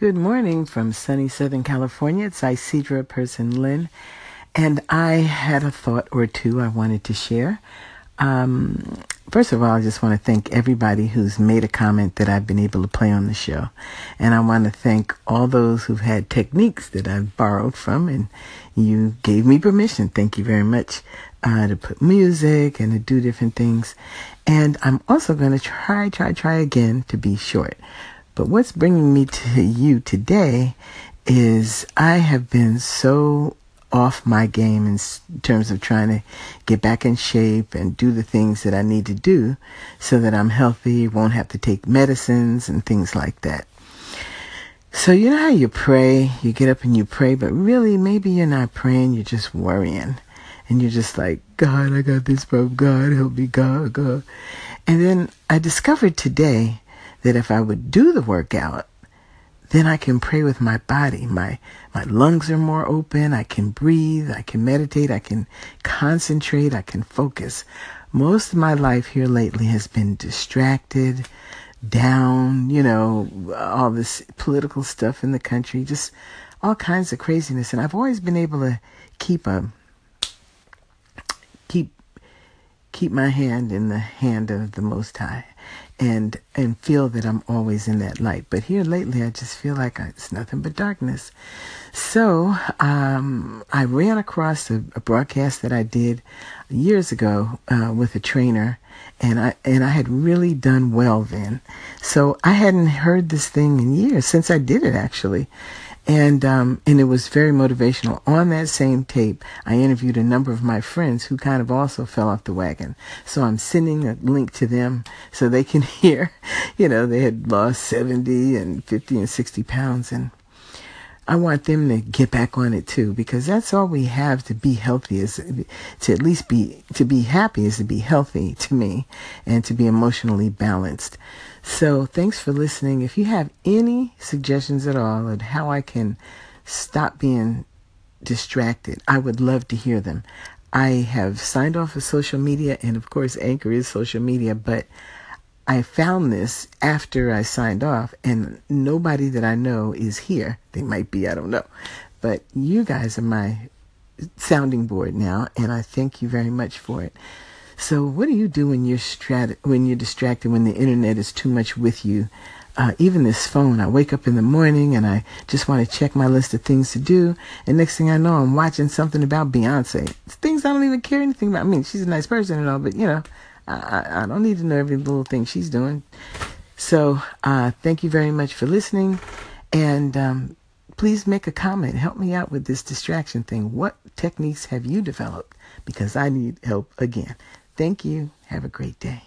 Good morning from sunny Southern California. It's Isidra Person Lynn, and I had a thought or two I wanted to share. Um, first of all, I just want to thank everybody who's made a comment that I've been able to play on the show. And I want to thank all those who've had techniques that I've borrowed from, and you gave me permission. Thank you very much uh, to put music and to do different things. And I'm also going to try, try, try again to be short. But what's bringing me to you today is I have been so off my game in terms of trying to get back in shape and do the things that I need to do so that I'm healthy, won't have to take medicines and things like that. So, you know how you pray, you get up and you pray, but really maybe you're not praying, you're just worrying. And you're just like, God, I got this problem. God, help me, God, God. And then I discovered today that if I would do the workout, then I can pray with my body. My my lungs are more open. I can breathe. I can meditate. I can concentrate. I can focus. Most of my life here lately has been distracted, down, you know, all this political stuff in the country, just all kinds of craziness. And I've always been able to keep a keep keep my hand in the hand of the Most High and and feel that I'm always in that light. But here lately, I just feel like it's nothing but darkness. So um, I ran across a, a, broadcast that I did years ago uh, with a trainer, and I and I had really done well then. So I hadn't heard this thing in years since I did it actually, and um, and it was very motivational. On that same tape, I interviewed a number of my friends who kind of also fell off the wagon. So I'm sending a link to them so they can hear. You know, they had lost 70 and 50 and 60 pounds, and I want them to get back on it too because that's all we have to be healthy is to at least be to be happy is to be healthy to me and to be emotionally balanced. So thanks for listening. If you have any suggestions at all on how I can stop being distracted, I would love to hear them. I have signed off of social media and of course Anchor is social media, but I found this after I signed off, and nobody that I know is here. They might be, I don't know. But you guys are my sounding board now, and I thank you very much for it. So, what do you do when you're strat- when you're distracted, when the internet is too much with you? Uh, even this phone, I wake up in the morning and I just want to check my list of things to do. And next thing I know, I'm watching something about Beyonce. It's things I don't even care anything about. I mean, she's a nice person and all, but you know, I, I don't need to know every little thing she's doing. So uh, thank you very much for listening. And um, please make a comment. Help me out with this distraction thing. What techniques have you developed? Because I need help again. Thank you. Have a great day.